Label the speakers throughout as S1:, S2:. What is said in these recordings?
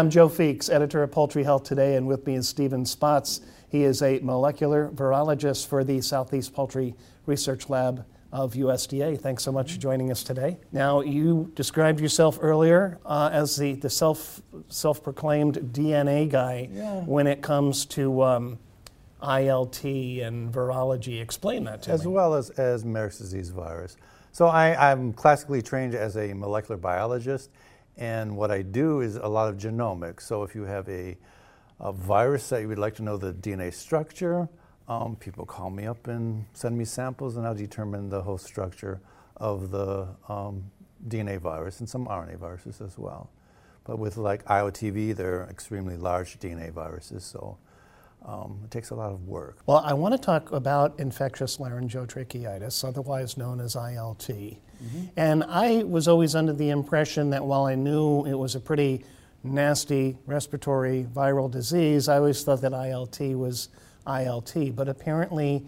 S1: I'm Joe Feeks, editor of Poultry Health Today, and with me is Stephen Spatz. He is a molecular virologist for the Southeast Poultry Research Lab of USDA. Thanks so much for joining us today. Now, you described yourself earlier uh, as the, the self self proclaimed DNA guy
S2: Yeah.
S1: when it comes to um, ILT and virology. Explain that to
S2: as
S1: me.
S2: As well as, as Marek's disease virus. So I, I'm classically trained as a molecular biologist, and what I do is a lot of genomics. So if you have a, a virus that you would like to know the DNA structure, um, people call me up and send me samples, and I'll determine the whole structure of the um, DNA virus and some RNA viruses as well. But with like ILTV, they're extremely large DNA viruses, so um, it takes a lot of work.
S1: Well, I want to talk about infectious laryngotracheitis, otherwise known as ILT. And I was always under the impression that while I knew it was a pretty nasty respiratory viral disease, I always thought that ILT was ILT. But apparently,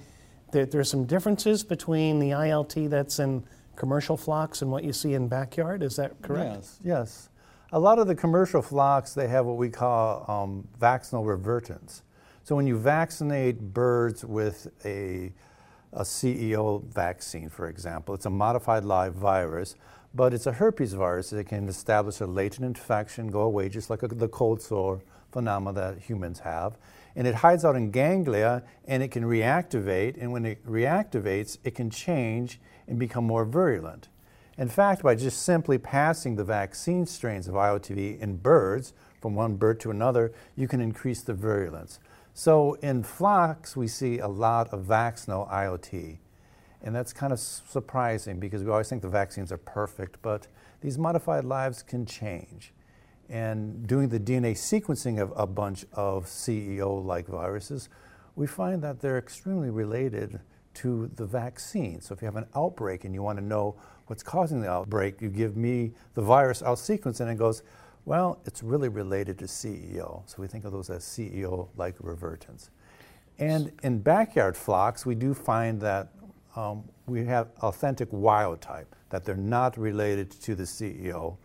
S1: there, there's some differences between the ILT that's in commercial flocks and what you see in backyard. Is that correct?
S2: Yes, yes. A lot of the commercial flocks, they have what we call um, vaccinal revertants. So when you vaccinate birds with a, a CEO vaccine, for example, it's a modified live virus, but it's a herpes virus. It can establish a latent infection, go away, just like a, the cold sore phenomena that humans have. And it hides out in ganglia and it can reactivate. And when it reactivates, it can change and become more virulent. In fact, by just simply passing the vaccine strains of ILTV in birds from one bird to another, you can increase the virulence. So in flocks, we see a lot of vaccinal ILT. And that's kind of surprising because we always think the vaccines are perfect, but these modified lives can change. And doing the DNA sequencing of a bunch of CEO like viruses, we find that they're extremely related to the vaccine. So if you have an outbreak and you want to know what's causing the outbreak, you give me the virus, I'll sequence it, and it goes, well, it's really related to CEO. So we think of those as CEO like revertants. And in backyard flocks, we do find that um, we have authentic wild type, that they're not related to the CEO.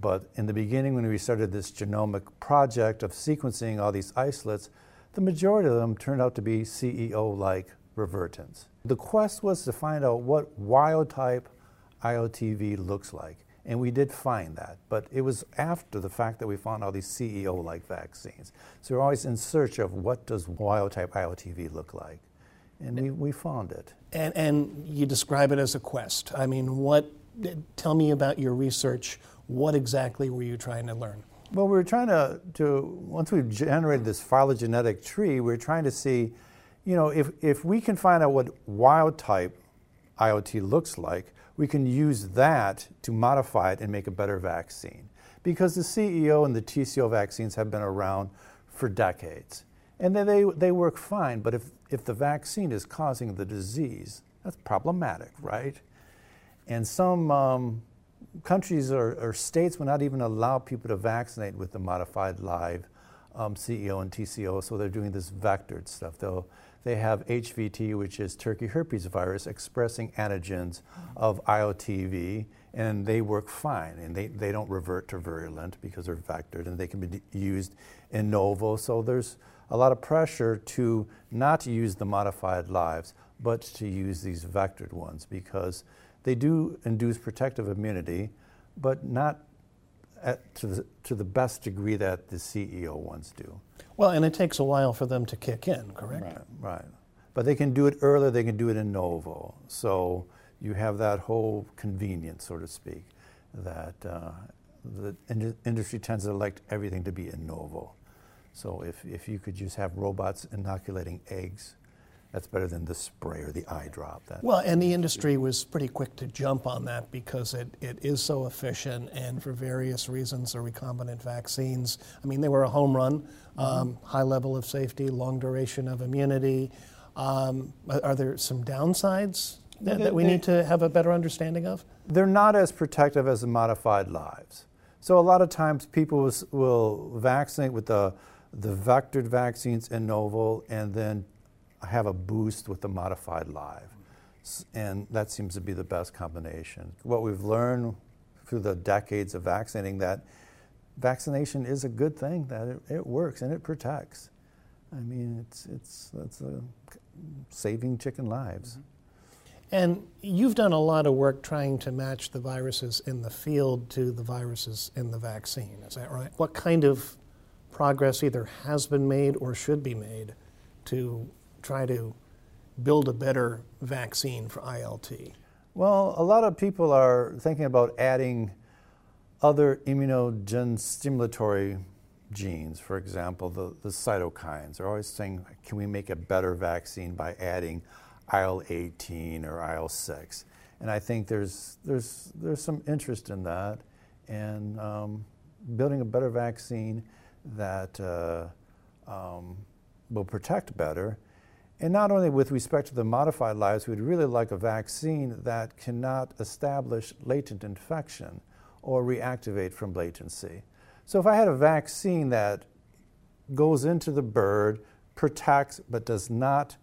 S2: But in the beginning, when we started this genomic project of sequencing all these isolates, the majority of them turned out to be CEO like revertants. The quest was to find out what wild type ILTV looks like. And we did find that, but it was after the fact that we found all these CEO-like vaccines. So we're always in search of what does wild-type ILTV look like, and we, we found it.
S1: And, and you describe it as a quest. I mean, what? Tell me about your research. What exactly were you trying to learn?
S2: Well, we were trying to, to once we've generated this phylogenetic tree, we are trying to see, you know, if, if we can find out what wild-type ILT looks like, we can use that to modify it and make a better vaccine. Because the CEO and the TCO vaccines have been around for decades. And they, they, work fine, but if, if the vaccine is causing the disease, that's problematic, right? And some um, countries or, or states will not even allow people to vaccinate with the modified live um, CEO and TCO, so they're doing this vectored stuff. They'll, they have HVT, which is turkey herpes virus, expressing antigens of ILTV, and they work fine, and they, they don't revert to virulent because they're vectored, and they can be used in ovo. So there's a lot of pressure to not use the modified lives, but to use these vectored ones because they do induce protective immunity, but not at, to, the, to the best degree that the CEO ones do.
S1: Well, and it takes a while for them to kick in, correct?
S2: Right, right. But they can do it earlier, they can do it in ovo. So you have that whole convenience, so to speak, that uh, the ind- industry tends to like everything to be in ovo. So if, if you could just have robots inoculating eggs, that's better than the spray or the eye drop. That,
S1: Well, and the industry was pretty quick to jump on that because it, it is so efficient, and for various reasons, the recombinant vaccines, I mean, they were a home run, um, high level of safety, long duration of immunity. Um, are there some downsides that, that we need to have a better understanding of?
S2: they're not as protective as the modified lives. So a lot of times people will vaccinate with the, the vectored vaccines in ovo and then have a boost with the modified live. And that seems to be the best combination. What we've learned through the decades of vaccinating that vaccination is a good thing, that it, it works and it protects. I mean, it's, it's, it's a, saving chicken lives. Mm-hmm.
S1: And you've done a lot of work trying to match the viruses in the field to the viruses in the vaccine, is that right? What kind of progress either has been made or should be made to try to build a better vaccine for ILT?
S2: Well, a lot of people are thinking about adding other immunogen stimulatory genes, for example, the, the cytokines. They're always saying, can we make a better vaccine by adding IL 18 or IL 6? And I think there's, there's, there's some interest in that and um, building a better vaccine that uh, um, will protect better and not only with respect to the modified lives, we'd really like a vaccine that cannot establish latent infection or reactivate from latency. So if I had a vaccine that goes into the bird, protects, but does not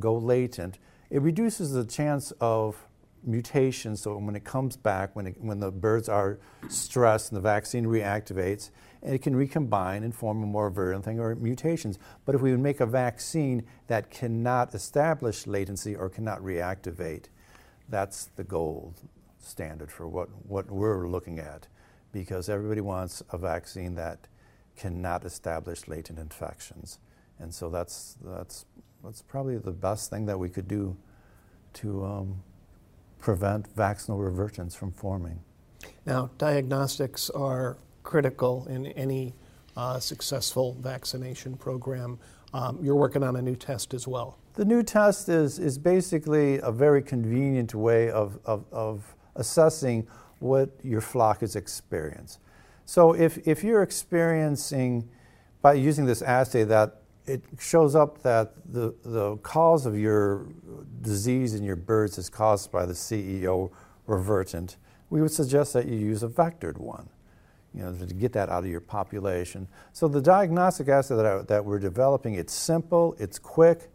S2: go latent, it reduces the chance of mutation. So when it comes back, when, it, when the birds are stressed and the vaccine reactivates, it can recombine and form a more virulent thing or mutations. But if we would make a vaccine that cannot establish latency or cannot reactivate, that's the gold standard for what, what we're looking at because everybody wants a vaccine that cannot establish latent infections. And so that's, that's, that's probably the best thing that we could do to um, prevent vaccinal revertants from forming.
S1: Now, diagnostics are critical in any uh, successful vaccination program. Um, you're working on a new test as well.
S2: The new test is, is basically a very convenient way of, of, of assessing what your flock is experiencing. So if, if you're experiencing, by using this assay, that it shows up that the, the cause of your disease in your birds is caused by the CEO revertant, we would suggest that you use a vectored one you know, to get that out of your population. So the diagnostic assay that, I, that we're developing, it's simple, it's quick,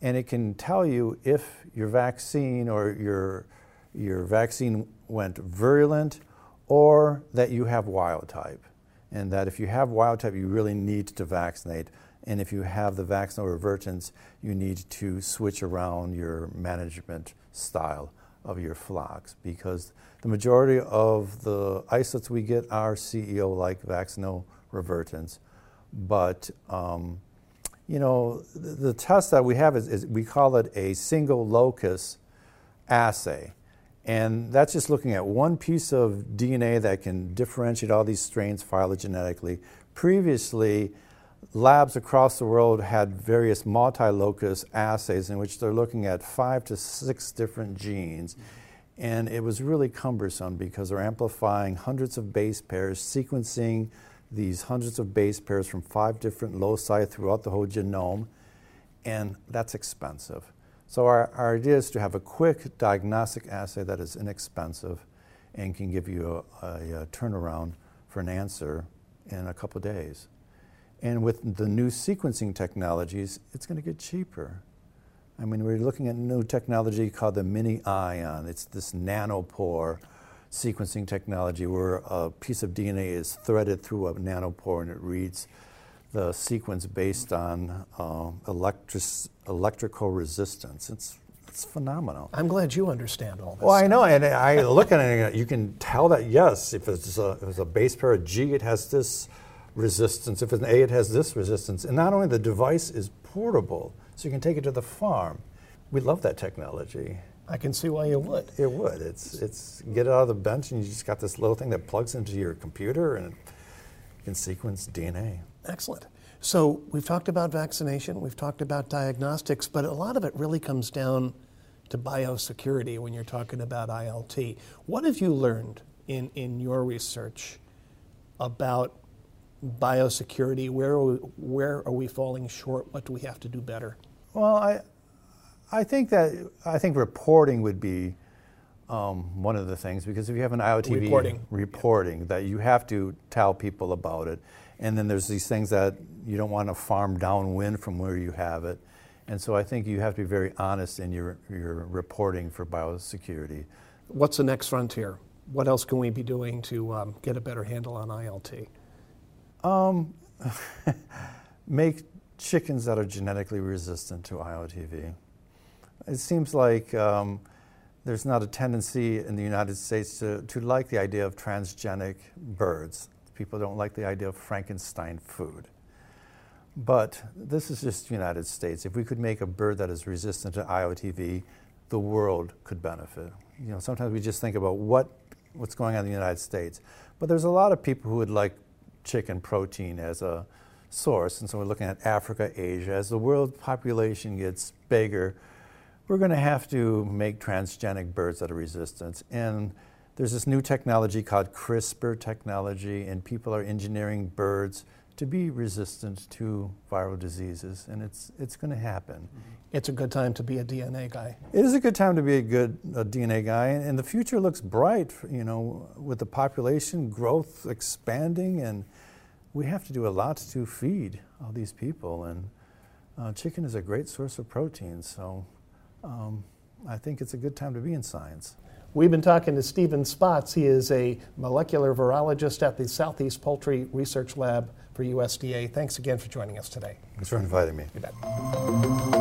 S2: and it can tell you if your vaccine or your, your vaccine went virulent or that you have wild type. And that if you have wild type, you really need to vaccinate. And if you have the vaccinal revertants, you need to switch around your management style of your flocks because the majority of the isolates we get are CEO like vaccinal revertants. But, um, you know, the, the, test that we have is, is, we call it a single locus assay. And that's just looking at one piece of DNA that can differentiate all these strains phylogenetically. Previously, labs across the world had various multi-locus assays in which they're looking at five to six different genes. And it was really cumbersome because they're amplifying hundreds of base pairs, sequencing these hundreds of base pairs from five different loci throughout the whole genome, and that's expensive. So our, our idea is to have a quick diagnostic assay that is inexpensive and can give you a, a, a turnaround for an answer in a couple days. And with the new sequencing technologies, it's going to get cheaper. I mean, we're looking at new technology called the MinION. It's this nanopore sequencing technology where a piece of DNA is threaded through a nanopore and it reads the sequence based on uh, electric, electrical resistance. It's it's phenomenal.
S1: I'm glad you understand all this.
S2: Well, I know, and I look at it, and you can tell that yes, if it's a, if it's a base pair of G, it has this resistance. If it's an A, it has this resistance. And not only the device is portable, so you can take it to the farm. We love that technology.
S1: I can see why you would.
S2: It would. It's it's get it out of the bench and you just got this little thing that plugs into your computer and can sequence DNA.
S1: Excellent. So we've talked about vaccination, we've talked about diagnostics, but a lot of it really comes down to biosecurity when you're talking about ILT. What have you learned in, in your research about biosecurity? Where are, we, where are we falling short? What do we have to do better?
S2: Well, I, I think that I think reporting would be um, one of the things because if you have an ILTV
S1: reporting,
S2: reporting yeah. that you have to tell people about it, and then there's these things that you don't want to farm downwind from where you have it, and so I think you have to be very honest in your your reporting for biosecurity.
S1: What's the next frontier? What else can we be doing to um, get a better handle on ILT?
S2: Um, make chickens that are genetically resistant to ILTV. It seems like um, there's not a tendency in the United States to, to like the idea of transgenic birds. People don't like the idea of Frankenstein food. But this is just the United States. If we could make a bird that is resistant to ILTV, the world could benefit. You know, sometimes we just think about what, what's going on in the United States. But there's a lot of people who would like chicken protein as a source. And so we're looking at Africa, Asia. As the world population gets bigger, we're going to have to make transgenic birds that are resistant. And there's this new technology called CRISPR technology, and people are engineering birds to be resistant to viral diseases, and it's, it's going to happen.
S1: It's a good time to be a DNA guy.
S2: It is a good time to be a good a DNA guy, and the future looks bright, you know, with the population growth expanding, and we have to do a lot to feed all these people, and uh, chicken is a great source of protein, so um, I think it's a good time to be in science.
S1: We've been talking to Stephen Spatz. He is a molecular virologist at the Southeast Poultry Research Lab for USDA. Thanks again for joining us today.
S2: Thanks for inviting me.
S1: You bet.